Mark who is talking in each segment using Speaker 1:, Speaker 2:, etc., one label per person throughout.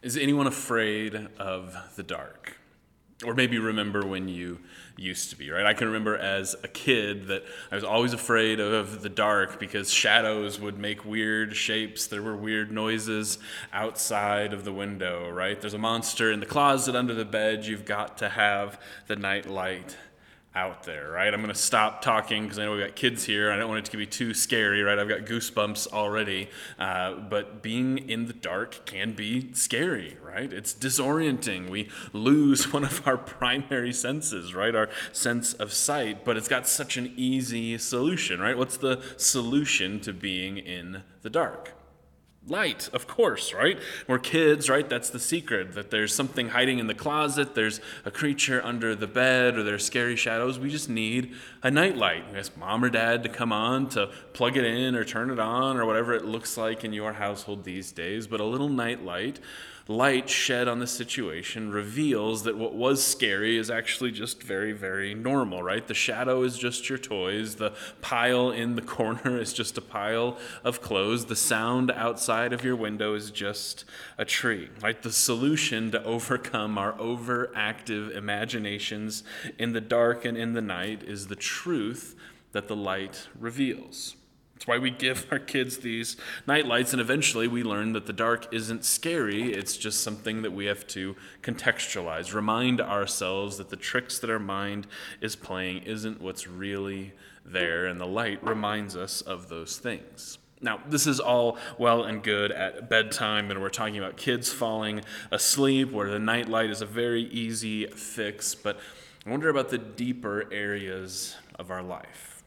Speaker 1: Is anyone afraid of the dark? Or maybe remember when you used to be, right? I can remember as a kid that I was always afraid of the dark because shadows would make weird shapes. There were weird noises outside of the window, right? There's a monster in the closet under the bed. You've got to have the night light out there, right? I'm going to stop talking because I know we've got kids here. I don't want it to be too scary, right? I've got goosebumps already. Uh, but being in the dark can be scary, right? It's disorienting. We lose one of our primary senses, right? Our sense of sight, but it's got such an easy solution, right? What's the solution to being in the dark? Light, of course, right? We're kids, right? That's the secret that there's something hiding in the closet, there's a creature under the bed, or there's scary shadows. We just need a nightlight. We ask mom or dad to come on to plug it in or turn it on or whatever it looks like in your household these days, but a little nightlight light shed on the situation reveals that what was scary is actually just very, very normal, right? The shadow is just your toys. The pile in the corner is just a pile of clothes. The sound outside of your window is just a tree, right? The solution to overcome our overactive imaginations in the dark and in the night is the truth that the light reveals. That's why we give our kids these night lights, and eventually we learn that the dark isn't scary. It's just something that we have to contextualize, remind ourselves that the tricks that our mind is playing isn't what's really there, and the light reminds us of those things. Now, this is all well and good at bedtime, and we're talking about kids falling asleep, where the nightlight is a very easy fix, but I wonder about the deeper areas of our life.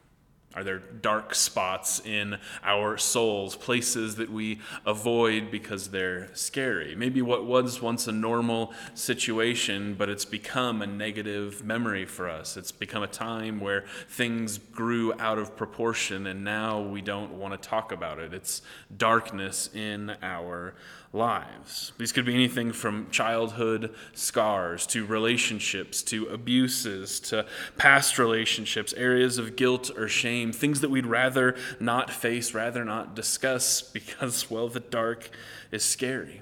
Speaker 1: Are there dark spots in our souls, places that we avoid because they're scary? Maybe what was once a normal situation, but it's become a negative memory for us. It's become a time where things grew out of proportion and now we don't want to talk about it. It's darkness in our lives. These could be anything from childhood scars to relationships to abuses to past relationships, areas of guilt or shame, things that we'd rather not face, rather not discuss because, well, the dark is scary.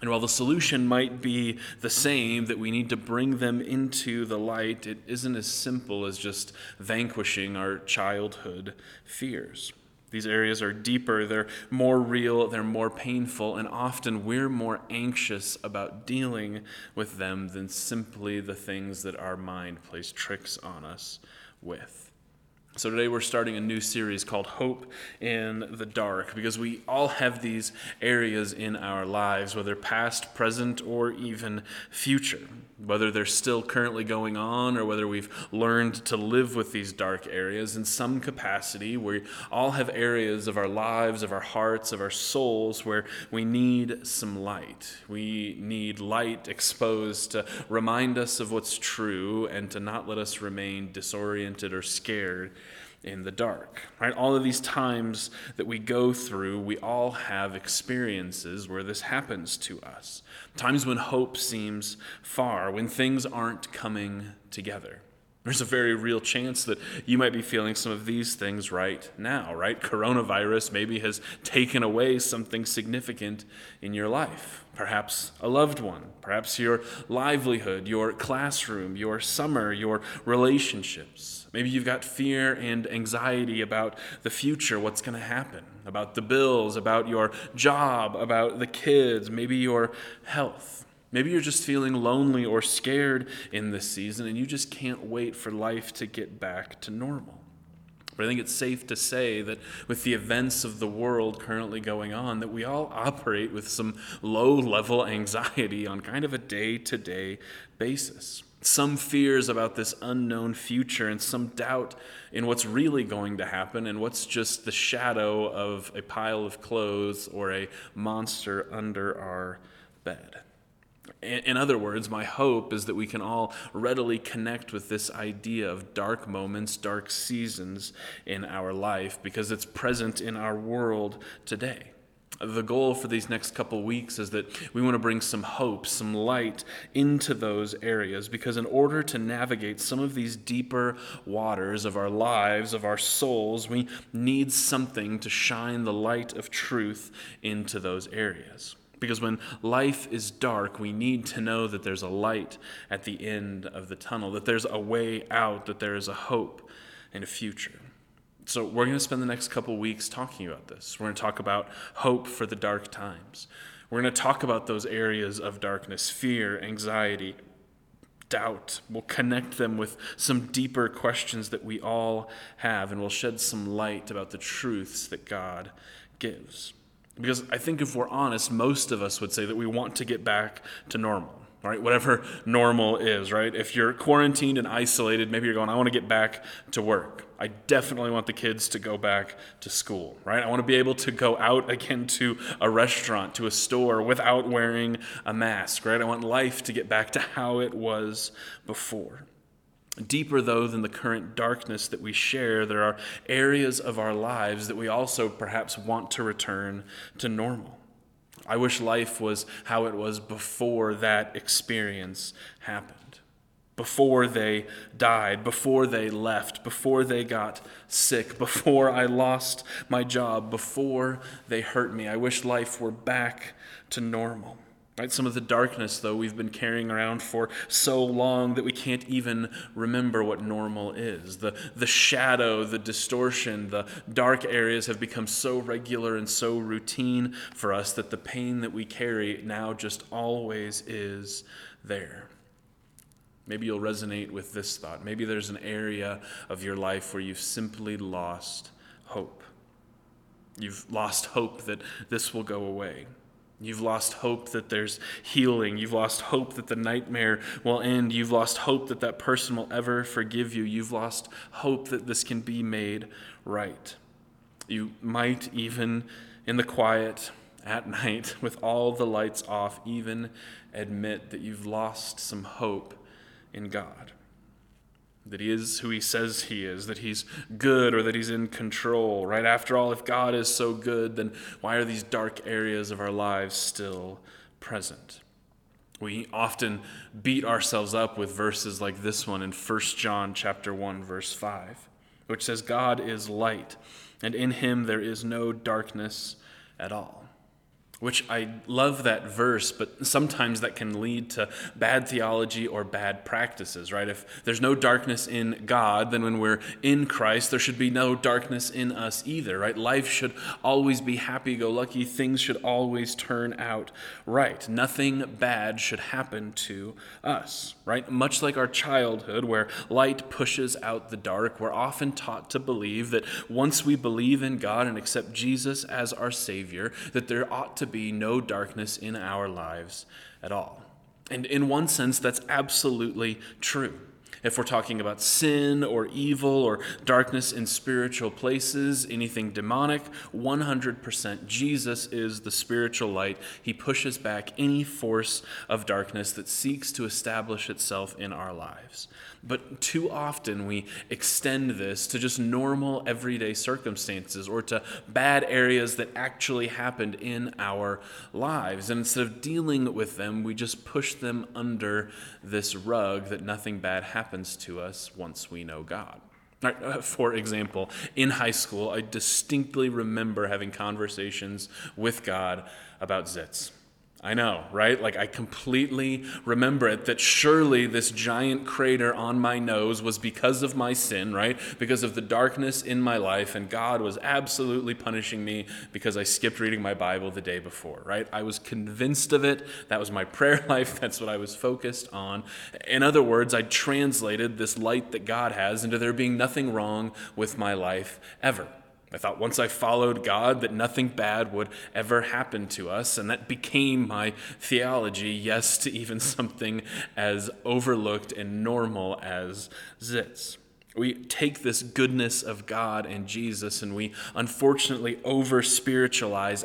Speaker 1: And while the solution might be the same, that we need to bring them into the light, it isn't as simple as just vanquishing our childhood fears. These areas are deeper, they're more real, they're more painful, and often we're more anxious about dealing with them than simply the things that our mind plays tricks on us with. So, today we're starting a new series called Hope in the Dark because we all have these areas in our lives, whether past, present, or even future. Whether they're still currently going on or whether we've learned to live with these dark areas in some capacity, we all have areas of our lives, of our hearts, of our souls where we need some light. We need light exposed to remind us of what's true and to not let us remain disoriented or scared in the dark. Right? All of these times that we go through, we all have experiences where this happens to us. Times when hope seems far, when things aren't coming together. There's a very real chance that you might be feeling some of these things right now, right? Coronavirus maybe has taken away something significant in your life. Perhaps a loved one, perhaps your livelihood, your classroom, your summer, your relationships. Maybe you've got fear and anxiety about the future, what's going to happen, about the bills, about your job, about the kids, maybe your health. Maybe you're just feeling lonely or scared in this season and you just can't wait for life to get back to normal. But I think it's safe to say that with the events of the world currently going on, that we all operate with some low level anxiety on kind of a day to day basis. Some fears about this unknown future and some doubt in what's really going to happen and what's just the shadow of a pile of clothes or a monster under our bed. In other words, my hope is that we can all readily connect with this idea of dark moments, dark seasons in our life because it's present in our world today. The goal for these next couple weeks is that we want to bring some hope, some light into those areas because, in order to navigate some of these deeper waters of our lives, of our souls, we need something to shine the light of truth into those areas. Because when life is dark, we need to know that there's a light at the end of the tunnel, that there's a way out, that there is a hope and a future. So, we're going to spend the next couple weeks talking about this. We're going to talk about hope for the dark times. We're going to talk about those areas of darkness fear, anxiety, doubt. We'll connect them with some deeper questions that we all have, and we'll shed some light about the truths that God gives. Because I think if we're honest, most of us would say that we want to get back to normal right? Whatever normal is, right? If you're quarantined and isolated, maybe you're going, I want to get back to work. I definitely want the kids to go back to school, right? I want to be able to go out again to a restaurant, to a store without wearing a mask, right? I want life to get back to how it was before. Deeper, though, than the current darkness that we share, there are areas of our lives that we also perhaps want to return to normal. I wish life was how it was before that experience happened, before they died, before they left, before they got sick, before I lost my job, before they hurt me. I wish life were back to normal. Right? Some of the darkness, though, we've been carrying around for so long that we can't even remember what normal is. The, the shadow, the distortion, the dark areas have become so regular and so routine for us that the pain that we carry now just always is there. Maybe you'll resonate with this thought. Maybe there's an area of your life where you've simply lost hope. You've lost hope that this will go away. You've lost hope that there's healing. You've lost hope that the nightmare will end. You've lost hope that that person will ever forgive you. You've lost hope that this can be made right. You might even, in the quiet at night, with all the lights off, even admit that you've lost some hope in God that he is who he says he is, that he's good or that he's in control, right? After all, if God is so good, then why are these dark areas of our lives still present? We often beat ourselves up with verses like this one in 1 John chapter 1 verse 5, which says God is light, and in him there is no darkness at all which I love that verse, but sometimes that can lead to bad theology or bad practices, right? If there's no darkness in God, then when we're in Christ, there should be no darkness in us either, right? Life should always be happy go lucky. Things should always turn out right. Nothing bad should happen to us, right? Much like our childhood, where light pushes out the dark, we're often taught to believe that once we believe in God and accept Jesus as our Savior, that there ought to be no darkness in our lives at all. And in one sense, that's absolutely true. If we're talking about sin or evil or darkness in spiritual places, anything demonic, 100% Jesus is the spiritual light. He pushes back any force of darkness that seeks to establish itself in our lives. But too often we extend this to just normal everyday circumstances or to bad areas that actually happened in our lives. And instead of dealing with them, we just push them under this rug that nothing bad happens to us once we know God. Uh, for example, in high school, I distinctly remember having conversations with God about zits. I know, right? Like, I completely remember it that surely this giant crater on my nose was because of my sin, right? Because of the darkness in my life, and God was absolutely punishing me because I skipped reading my Bible the day before, right? I was convinced of it. That was my prayer life. That's what I was focused on. In other words, I translated this light that God has into there being nothing wrong with my life ever. I thought once I followed God that nothing bad would ever happen to us, and that became my theology, yes, to even something as overlooked and normal as zits. We take this goodness of God and Jesus and we unfortunately over spiritualize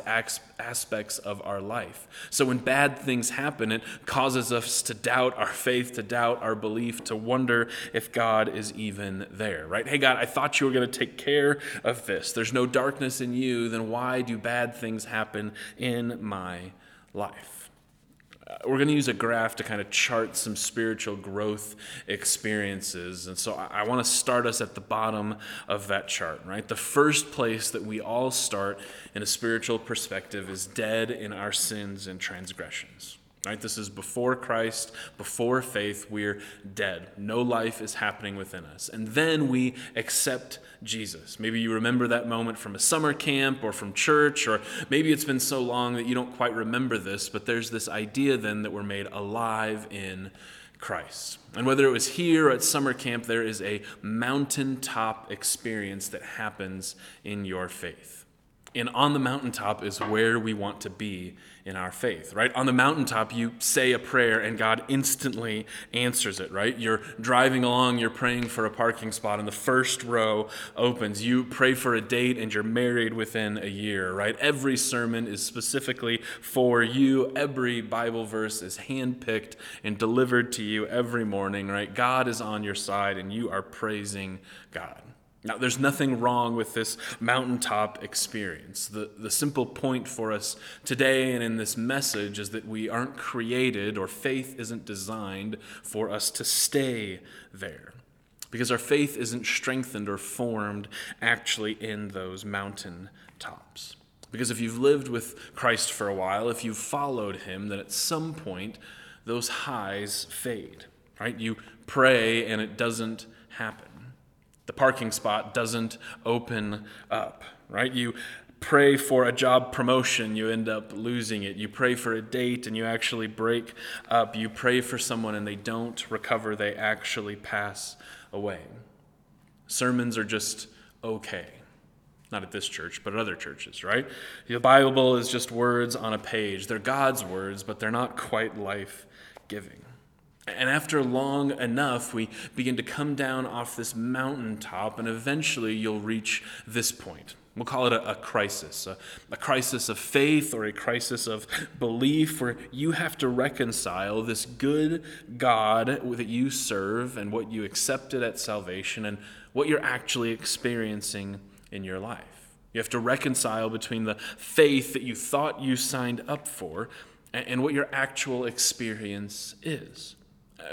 Speaker 1: aspects of our life. So when bad things happen, it causes us to doubt our faith, to doubt our belief, to wonder if God is even there, right? Hey, God, I thought you were going to take care of this. There's no darkness in you, then why do bad things happen in my life? Uh, we're going to use a graph to kind of chart some spiritual growth experiences. And so I, I want to start us at the bottom of that chart, right? The first place that we all start in a spiritual perspective is dead in our sins and transgressions. Right? This is before Christ, before faith, we're dead. No life is happening within us. And then we accept Jesus. Maybe you remember that moment from a summer camp or from church, or maybe it's been so long that you don't quite remember this, but there's this idea then that we're made alive in Christ. And whether it was here or at summer camp, there is a mountaintop experience that happens in your faith. And on the mountaintop is where we want to be in our faith, right? On the mountaintop, you say a prayer and God instantly answers it, right? You're driving along, you're praying for a parking spot, and the first row opens. You pray for a date and you're married within a year, right? Every sermon is specifically for you. Every Bible verse is handpicked and delivered to you every morning, right? God is on your side and you are praising God. Now, there's nothing wrong with this mountaintop experience. The, the simple point for us today and in this message is that we aren't created, or faith isn't designed for us to stay there. Because our faith isn't strengthened or formed actually in those mountain tops. Because if you've lived with Christ for a while, if you've followed him, then at some point those highs fade, right? You pray and it doesn't happen the parking spot doesn't open up, right? You pray for a job promotion, you end up losing it. You pray for a date and you actually break up. You pray for someone and they don't recover, they actually pass away. Sermons are just okay. Not at this church, but at other churches, right? The Bible is just words on a page. They're God's words, but they're not quite life giving. And after long enough, we begin to come down off this mountaintop, and eventually you'll reach this point. We'll call it a, a crisis, a, a, crisis of faith or a crisis of belief, where you have to reconcile this good God that you serve and what you accepted at salvation and what you're actually experiencing in your life. You have to reconcile between the faith that you thought you signed up for and, and what your actual experience is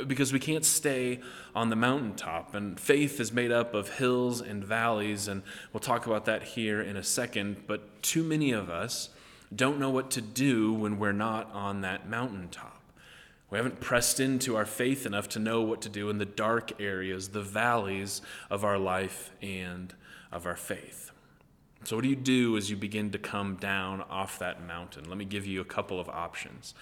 Speaker 1: because we can't stay on the mountaintop. And faith is made up of hills and valleys, and we'll talk about that here in a second. But too many of us don't know what to do when we're not on that mountaintop. We haven't pressed into our faith enough to know what to do in the dark areas, the valleys of our life and of our faith. So, what do you do as you begin to come down off that mountain? Let me give you a couple of options.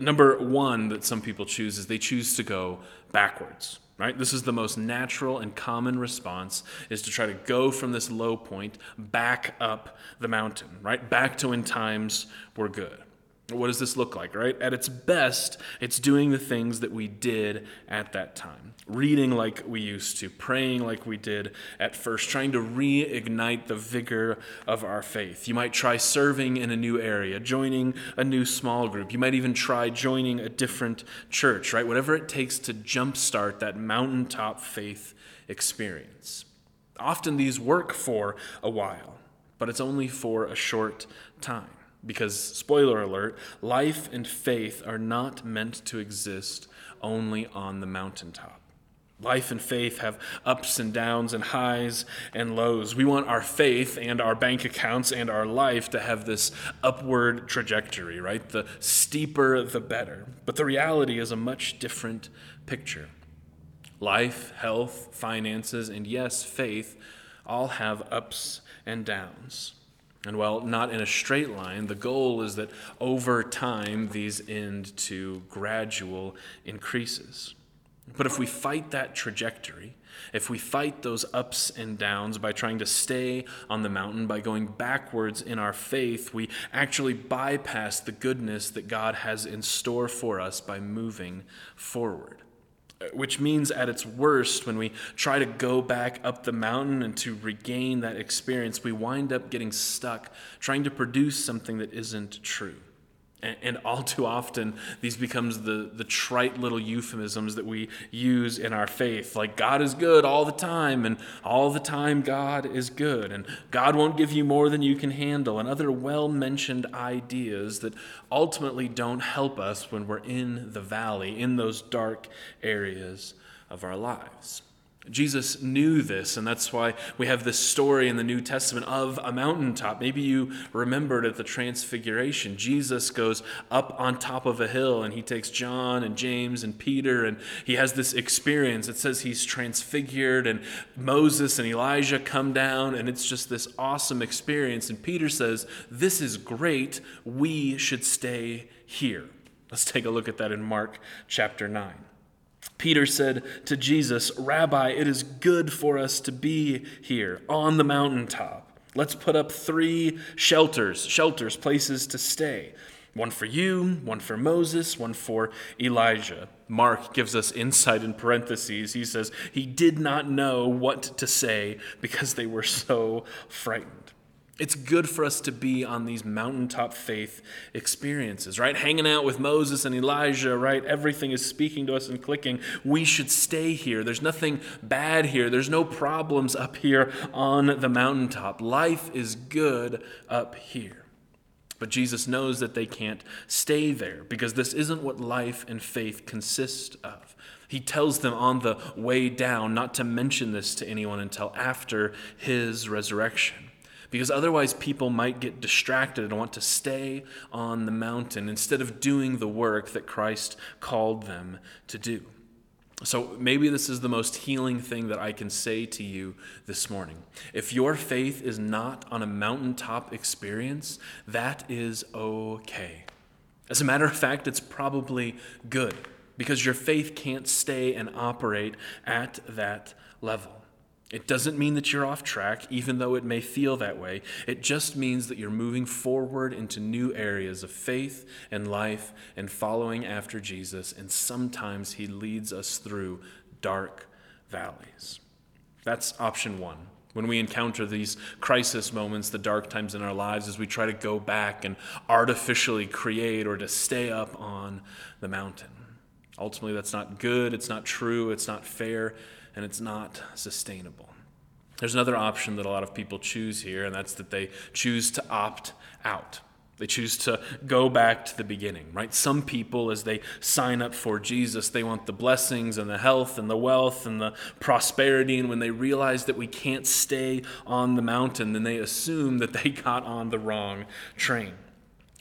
Speaker 1: Number one that some people choose is they choose to go backwards. Right? This is the most natural and common response is to try to go from this low point back up the mountain, right? Back to when times were good. What does this look like, right? At its best, it's doing the things that we did at that time. Reading like we used to, praying like we did at first, trying to reignite the vigor of our faith. You might try serving in a new area, joining a new small group. You might even try joining a different church, right? Whatever it takes to jumpstart that mountaintop faith experience. Often these work for a while, but it's only for a short time. Because, spoiler alert, life and faith are not meant to exist only on the mountaintop. Life and faith have ups and downs and highs and lows. We want our faith and our bank accounts and our life to have this upward trajectory, right? The steeper, the better. But the reality is a much different picture. Life, health, finances, and yes, faith all have ups and downs. And while not in a straight line, the goal is that over time these end to gradual increases. But if we fight that trajectory, if we fight those ups and downs by trying to stay on the mountain, by going backwards in our faith, we actually bypass the goodness that God has in store for us by moving forward which means at its worst, when we try to go back up the mountain and to regain that experience, we wind up getting stuck trying to produce something that isn't true. And all too often, these becomes the, the trite little euphemisms that we use in our faith. Like, God is good all the time, and all the time, God is good, and God won't give you more than you can handle, and other well mentioned ideas that ultimately don't help us when we're in the valley, in those dark areas of our lives. Jesus knew this, and that's why we have this story in the New Testament of a mountaintop. Maybe you remembered at the Transfiguration. Jesus goes up on top of a hill, and he takes John and James and Peter, and he has this experience. It says he's transfigured, and Moses and Elijah come down, and it's just this awesome experience. And Peter says, This is great. We should stay here. Let's take a look at that in Mark chapter 9. Peter said to Jesus, Rabbi, it is good for us to be here on the mountaintop. Let's put up three shelters, shelters, places to stay. One for you, one for Moses, one for Elijah. Mark gives us insight in parentheses. He says he did not know what to say because they were so frightened. It's good for us to be on these mountaintop faith experiences, right? Hanging out with Moses and Elijah, right? Everything is speaking to us and clicking. We should stay here. There's nothing bad here. There's no problems up here on the mountaintop. Life is good up here. But Jesus knows that they can't stay there because this isn't what life and faith consist of. He tells them on the way down not to mention this to anyone until after his resurrection because otherwise people might get distracted and want to stay on the mountain instead of doing the work that Christ called them to do. So maybe this is the most healing thing that I can say to you this morning. If your faith is not on a mountaintop experience, that is okay. As a matter of fact, it's probably good because your faith can't stay and operate at that level. It doesn't mean that you're off track, even though it may feel that way. It just means that you're moving forward into new areas of faith and life and following after Jesus, and sometimes He leads us through dark valleys. That's option one. When we encounter these crisis moments, the dark times in our lives, as we try to go back and artificially create or to stay up on the mountain. Ultimately, that's not good, it's not true, it's not fair, and it's not sustainable. There's another option that a lot of people choose here, and that's that they choose to opt out. They choose to go back to the beginning, right? Some people, as they sign up for Jesus, they want the blessings and the health and the wealth and the prosperity. And when they realize that we can't stay on the mountain, then they assume that they got on the wrong train.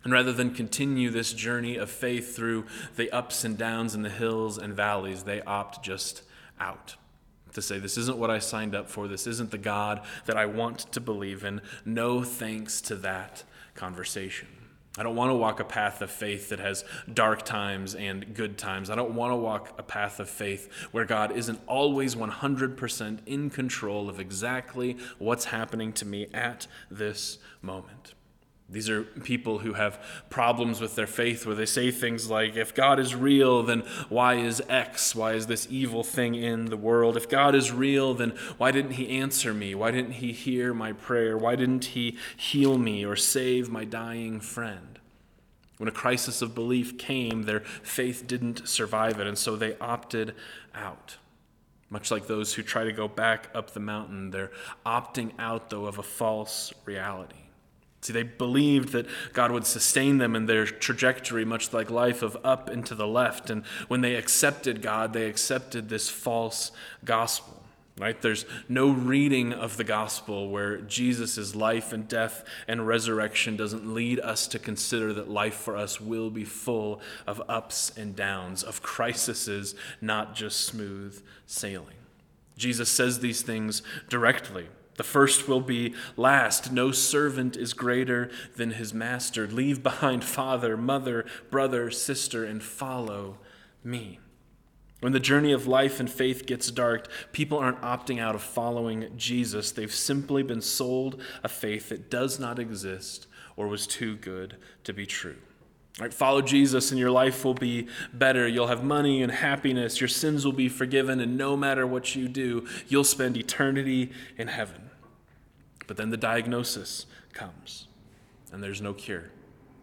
Speaker 1: And rather than continue this journey of faith through the ups and downs and the hills and valleys, they opt just out to say, This isn't what I signed up for. This isn't the God that I want to believe in. No thanks to that conversation. I don't want to walk a path of faith that has dark times and good times. I don't want to walk a path of faith where God isn't always 100% in control of exactly what's happening to me at this moment. These are people who have problems with their faith where they say things like, if God is real, then why is X? Why is this evil thing in the world? If God is real, then why didn't He answer me? Why didn't He hear my prayer? Why didn't He heal me or save my dying friend? When a crisis of belief came, their faith didn't survive it, and so they opted out. Much like those who try to go back up the mountain, they're opting out, though, of a false reality. See, they believed that God would sustain them in their trajectory, much like life of up and to the left. And when they accepted God, they accepted this false gospel. Right? There's no reading of the gospel where Jesus' life and death and resurrection doesn't lead us to consider that life for us will be full of ups and downs, of crises, not just smooth sailing. Jesus says these things directly. The first will be last. No servant is greater than his master. Leave behind father, mother, brother, sister, and follow me. When the journey of life and faith gets dark, people aren't opting out of following Jesus. They've simply been sold a faith that does not exist or was too good to be true. Follow Jesus and your life will be better. You'll have money and happiness. Your sins will be forgiven, and no matter what you do, you'll spend eternity in heaven. But then the diagnosis comes, and there's no cure.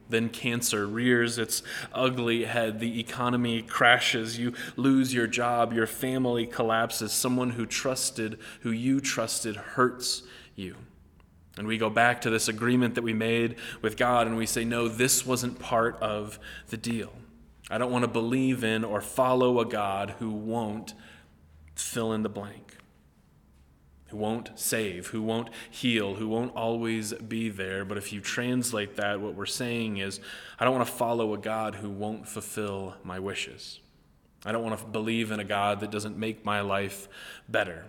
Speaker 1: Then cancer rears its ugly head. The economy crashes. You lose your job. Your family collapses. Someone who trusted, who you trusted, hurts you. And we go back to this agreement that we made with God and we say, no, this wasn't part of the deal. I don't want to believe in or follow a God who won't fill in the blank who won't save, who won't heal, who won't always be there. But if you translate that, what we're saying is, I don't want to follow a God who won't fulfill my wishes. I don't want to believe in a God that doesn't make my life better.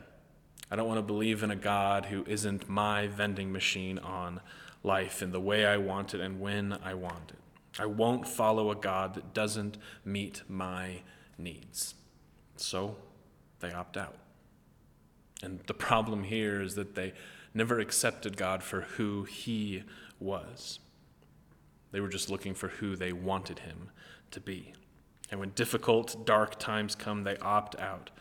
Speaker 1: I don't want to believe in a God who isn't my vending machine on life in the way I want it and when I want it. I won't follow a God that doesn't meet my needs. So they opt out. And the problem here is that they never accepted God for who He was. They were just looking for who they wanted Him to be. And when difficult, dark times come, they opt out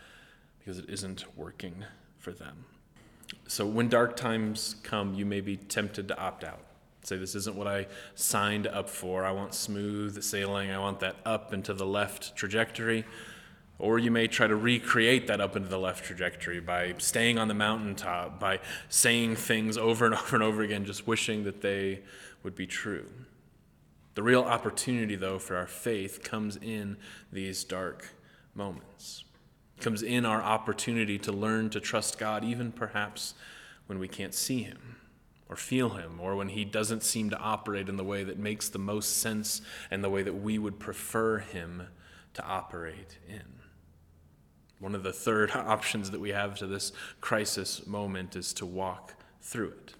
Speaker 1: because it isn't working for them. So when dark times come, you may be tempted to opt out. Say, this isn't what I signed up for. I want smooth sailing. I want that up and to the left trajectory. Or you may try to recreate that up into the left trajectory by staying on the mountaintop, by saying things over and over and over again, just wishing that they would be true. The real opportunity, though, for our faith comes in these dark moments. Comes in our opportunity to learn to trust God, even perhaps when we can't see Him or feel Him, or when He doesn't seem to operate in the way that makes the most sense and the way that we would prefer Him to operate in. One of the third options that we have to this crisis moment is to walk through it,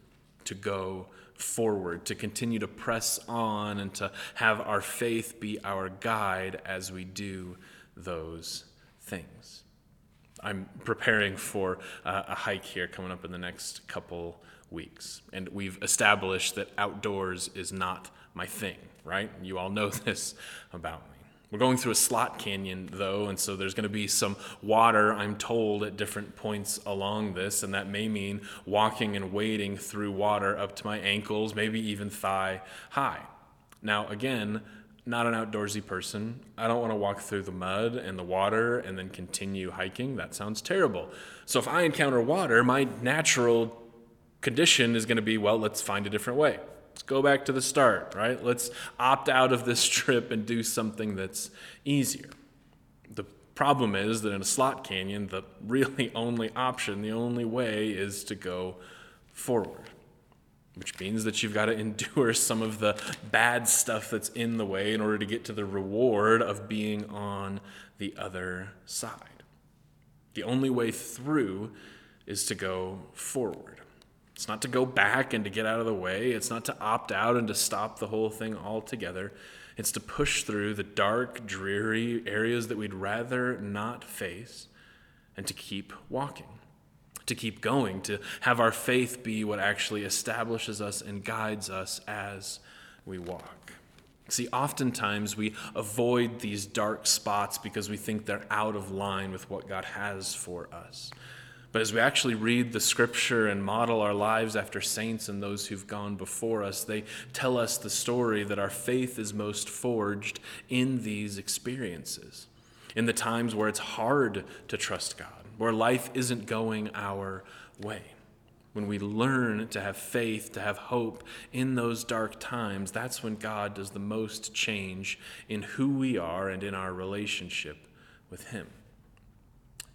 Speaker 1: to go forward, to continue to press on, and to have our faith be our guide as we do those things. I'm preparing for uh, a hike here coming up in the next couple weeks, and we've established that outdoors is not my thing, right? You all know this about me. We're going through a slot canyon, though, and so there's going to be some water, I'm told, at different points along this, and that may mean walking and wading through water up to my ankles, maybe even thigh high. Now, again, not an outdoorsy person. I don't want to walk through the mud and the water and then continue hiking. That sounds terrible. So, if I encounter water, my natural condition is going to be well, let's find a different way. Let's go back to the start, right? Let's opt out of this trip and do something that's easier. The problem is that in a slot canyon, the really only option, the only way is to go forward, which means that you've got to endure some of the bad stuff that's in the way in order to get to the reward of being on the other side. The only way through is to go forward. It's not to go back and to get out of the way. It's not to opt out and to stop the whole thing altogether. It's to push through the dark, dreary areas that we'd rather not face and to keep walking, to keep going, to have our faith be what actually establishes us and guides us as we walk. See, oftentimes we avoid these dark spots because we think they're out of line with what God has for us. But as we actually read the scripture and model our lives after saints and those who've gone before us, they tell us the story that our faith is most forged in these experiences, in the times where it's hard to trust God, where life isn't going our way. When we learn to have faith, to have hope in those dark times, that's when God does the most change in who we are and in our relationship with Him.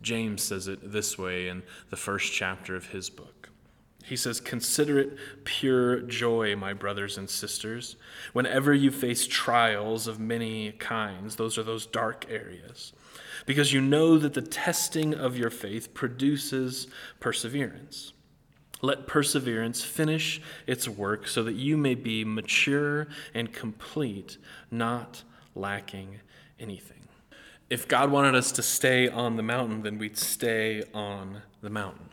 Speaker 1: James says it this way in the first chapter of his book. He says, Consider it pure joy, my brothers and sisters, whenever you face trials of many kinds. Those are those dark areas. Because you know that the testing of your faith produces perseverance. Let perseverance finish its work so that you may be mature and complete, not lacking anything. If God wanted us to stay on the mountain, then we'd stay on the mountain.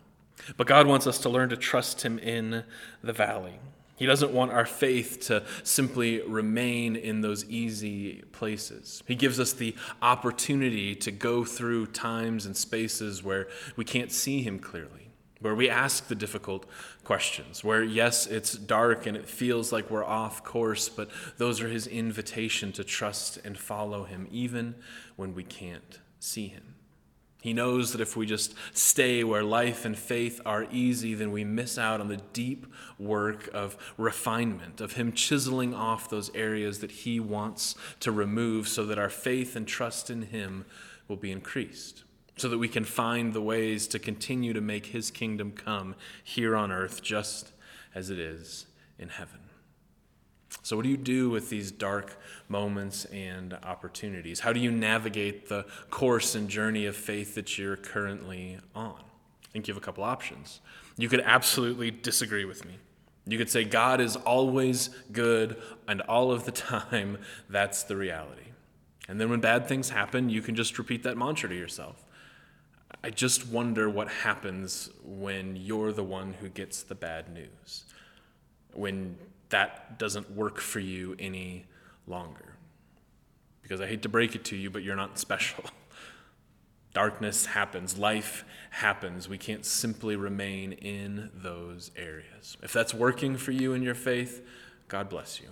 Speaker 1: But God wants us to learn to trust Him in the valley. He doesn't want our faith to simply remain in those easy places. He gives us the opportunity to go through times and spaces where we can't see Him clearly, where we ask the difficult questions, where, yes, it's dark and it feels like we're off course, but those are his invitation to trust and follow him, even when we can't see him. He knows that if we just stay where life and faith are easy, then we miss out on the deep work of refinement, of Him chiseling off those areas that He wants to remove so that our faith and trust in Him will be increased so that we can find the ways to continue to make his kingdom come here on earth just as it is in heaven. So, what do you do with these dark moments and opportunities? How do you navigate the course and journey of faith that you're currently on? I think you have a couple options. You could absolutely disagree with me. You could say God is always good, and all of the time, that's the reality. And then when bad things happen, you can just repeat that mantra to yourself. I just wonder what happens when you're the one who gets the bad news, when that doesn't work for you any longer. Because I hate to break it to you, but you're not special. Darkness happens, life happens. We can't simply remain in those areas. If that's working for you in your faith, God bless you.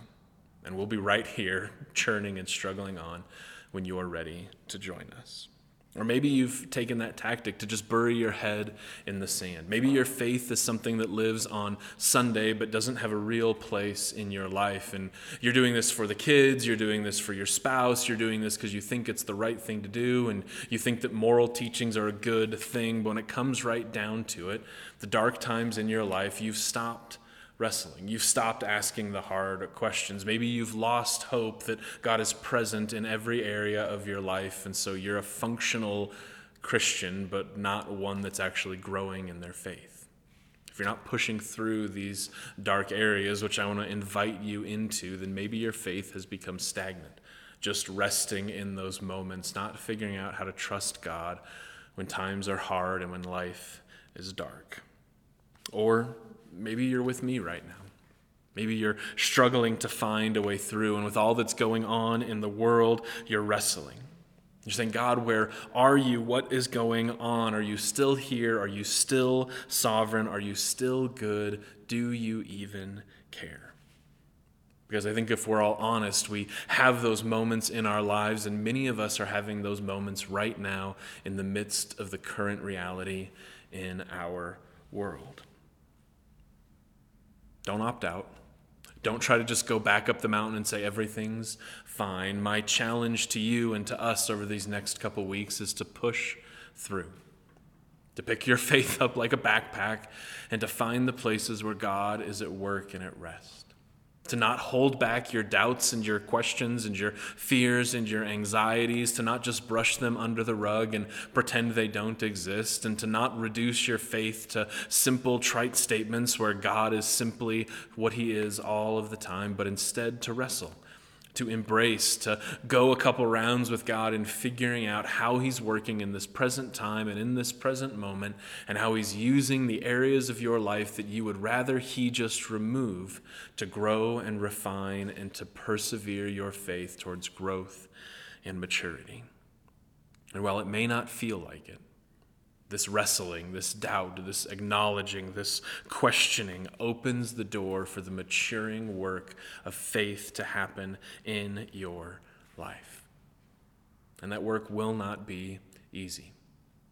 Speaker 1: And we'll be right here, churning and struggling on when you are ready to join us. Or maybe you've taken that tactic to just bury your head in the sand. Maybe your faith is something that lives on Sunday but doesn't have a real place in your life. And you're doing this for the kids, you're doing this for your spouse, you're doing this because you think it's the right thing to do, and you think that moral teachings are a good thing. But when it comes right down to it, the dark times in your life, you've stopped wrestling. You've stopped asking the hard questions. Maybe you've lost hope that God is present in every area of your life, and so you're a functional Christian, but not one that's actually growing in their faith. If you're not pushing through these dark areas, which I want to invite you into, then maybe your faith has become stagnant, just resting in those moments, not figuring out how to trust God when times are hard and when life is dark. Or maybe you're with me right now. Maybe you're struggling to find a way through, and with all that's going on in the world, you're wrestling. You're saying, God, where are you? What is going on? Are you still here? Are you still sovereign? Are you still good? Do you even care? Because I think if we're all honest, we have those moments in our lives, and many of us are having those moments right now in the midst of the current reality in our world. Don't opt out. Don't try to just go back up the mountain and say everything's fine. My challenge to you and to us over these next couple weeks is to push through, to pick your faith up like a backpack, and to find the places where God is at work and at rest to not hold back your doubts and your questions and your fears and your anxieties, to not just brush them under the rug and pretend they don't exist, and to not reduce your faith to simple, trite statements where God is simply what He is all of the time, but instead to wrestle to embrace, to go a couple rounds with God in figuring out how He's working in this present time and in this present moment, and how He's using the areas of your life that you would rather He just remove to grow and refine and to persevere your faith towards growth and maturity. And while it may not feel like it, this wrestling, this doubt, this acknowledging, this questioning opens the door for the maturing work of faith to happen in your life. And that work will not be easy.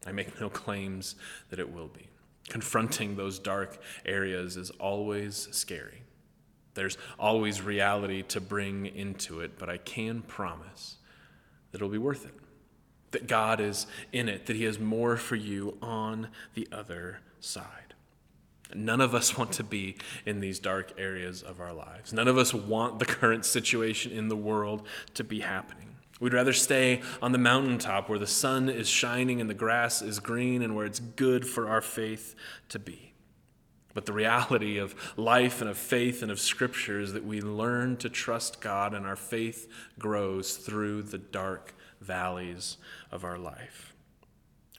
Speaker 1: I make no claims that it will be. Confronting those dark areas is always scary. There's always reality to bring into it, but I can promise that it'll be worth it that God is in it, that He has more for you on the other side. None of us want to be in these dark areas of our lives. None of us want the current situation in the world to be happening. We'd rather stay on the mountaintop where the sun is shining and the grass is green and where it's good for our faith to be. But the reality of life and of faith and of Scripture is that we learn to trust God and our faith grows through the dark valleys of our life.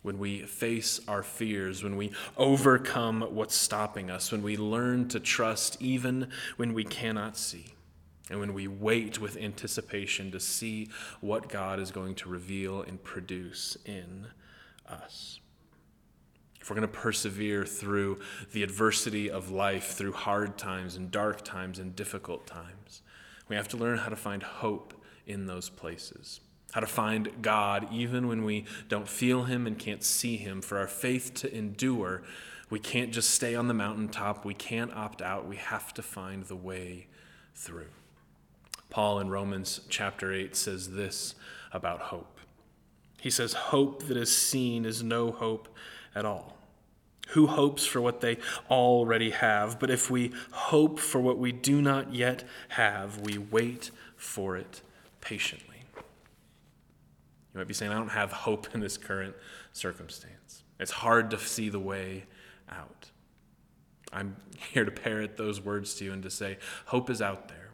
Speaker 1: When we face our fears, when we overcome what's stopping us, when we learn to trust even when we cannot see, and when we wait with anticipation to see what God is going to reveal and produce in us. If we're going to persevere through the adversity of life, through hard times and dark times and difficult times, we have to learn how to find hope in those places. How to find God even when we don't feel Him and can't see Him. For our faith to endure, we can't just stay on the mountaintop. We can't opt out. We have to find the way through. Paul in Romans chapter 8 says this about hope. He says, Hope that is seen is no hope at all. Who hopes for what they already have? But if we hope for what we do not yet have, we wait for it patiently. You might be saying, I don't have hope in this current circumstance. It's hard to see the way out. I'm here to parrot those words to you and to say, hope is out there.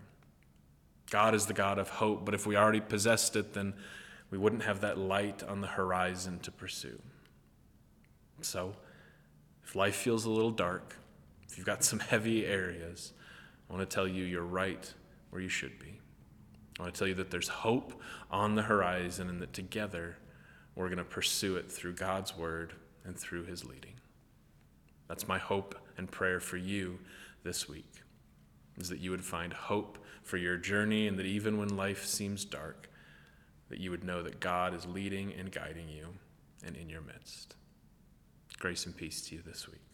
Speaker 1: God is the God of hope, but if we already possessed it, then we wouldn't have that light on the horizon to pursue. So, if life feels a little dark, if you've got some heavy areas, I want to tell you you're right where you should be. I want to tell you that there's hope on the horizon and that together we're going to pursue it through God's word and through his leading. That's my hope and prayer for you this week is that you would find hope for your journey and that even when life seems dark, that you would know that God is leading and guiding you and in your midst. Grace and peace to you this week.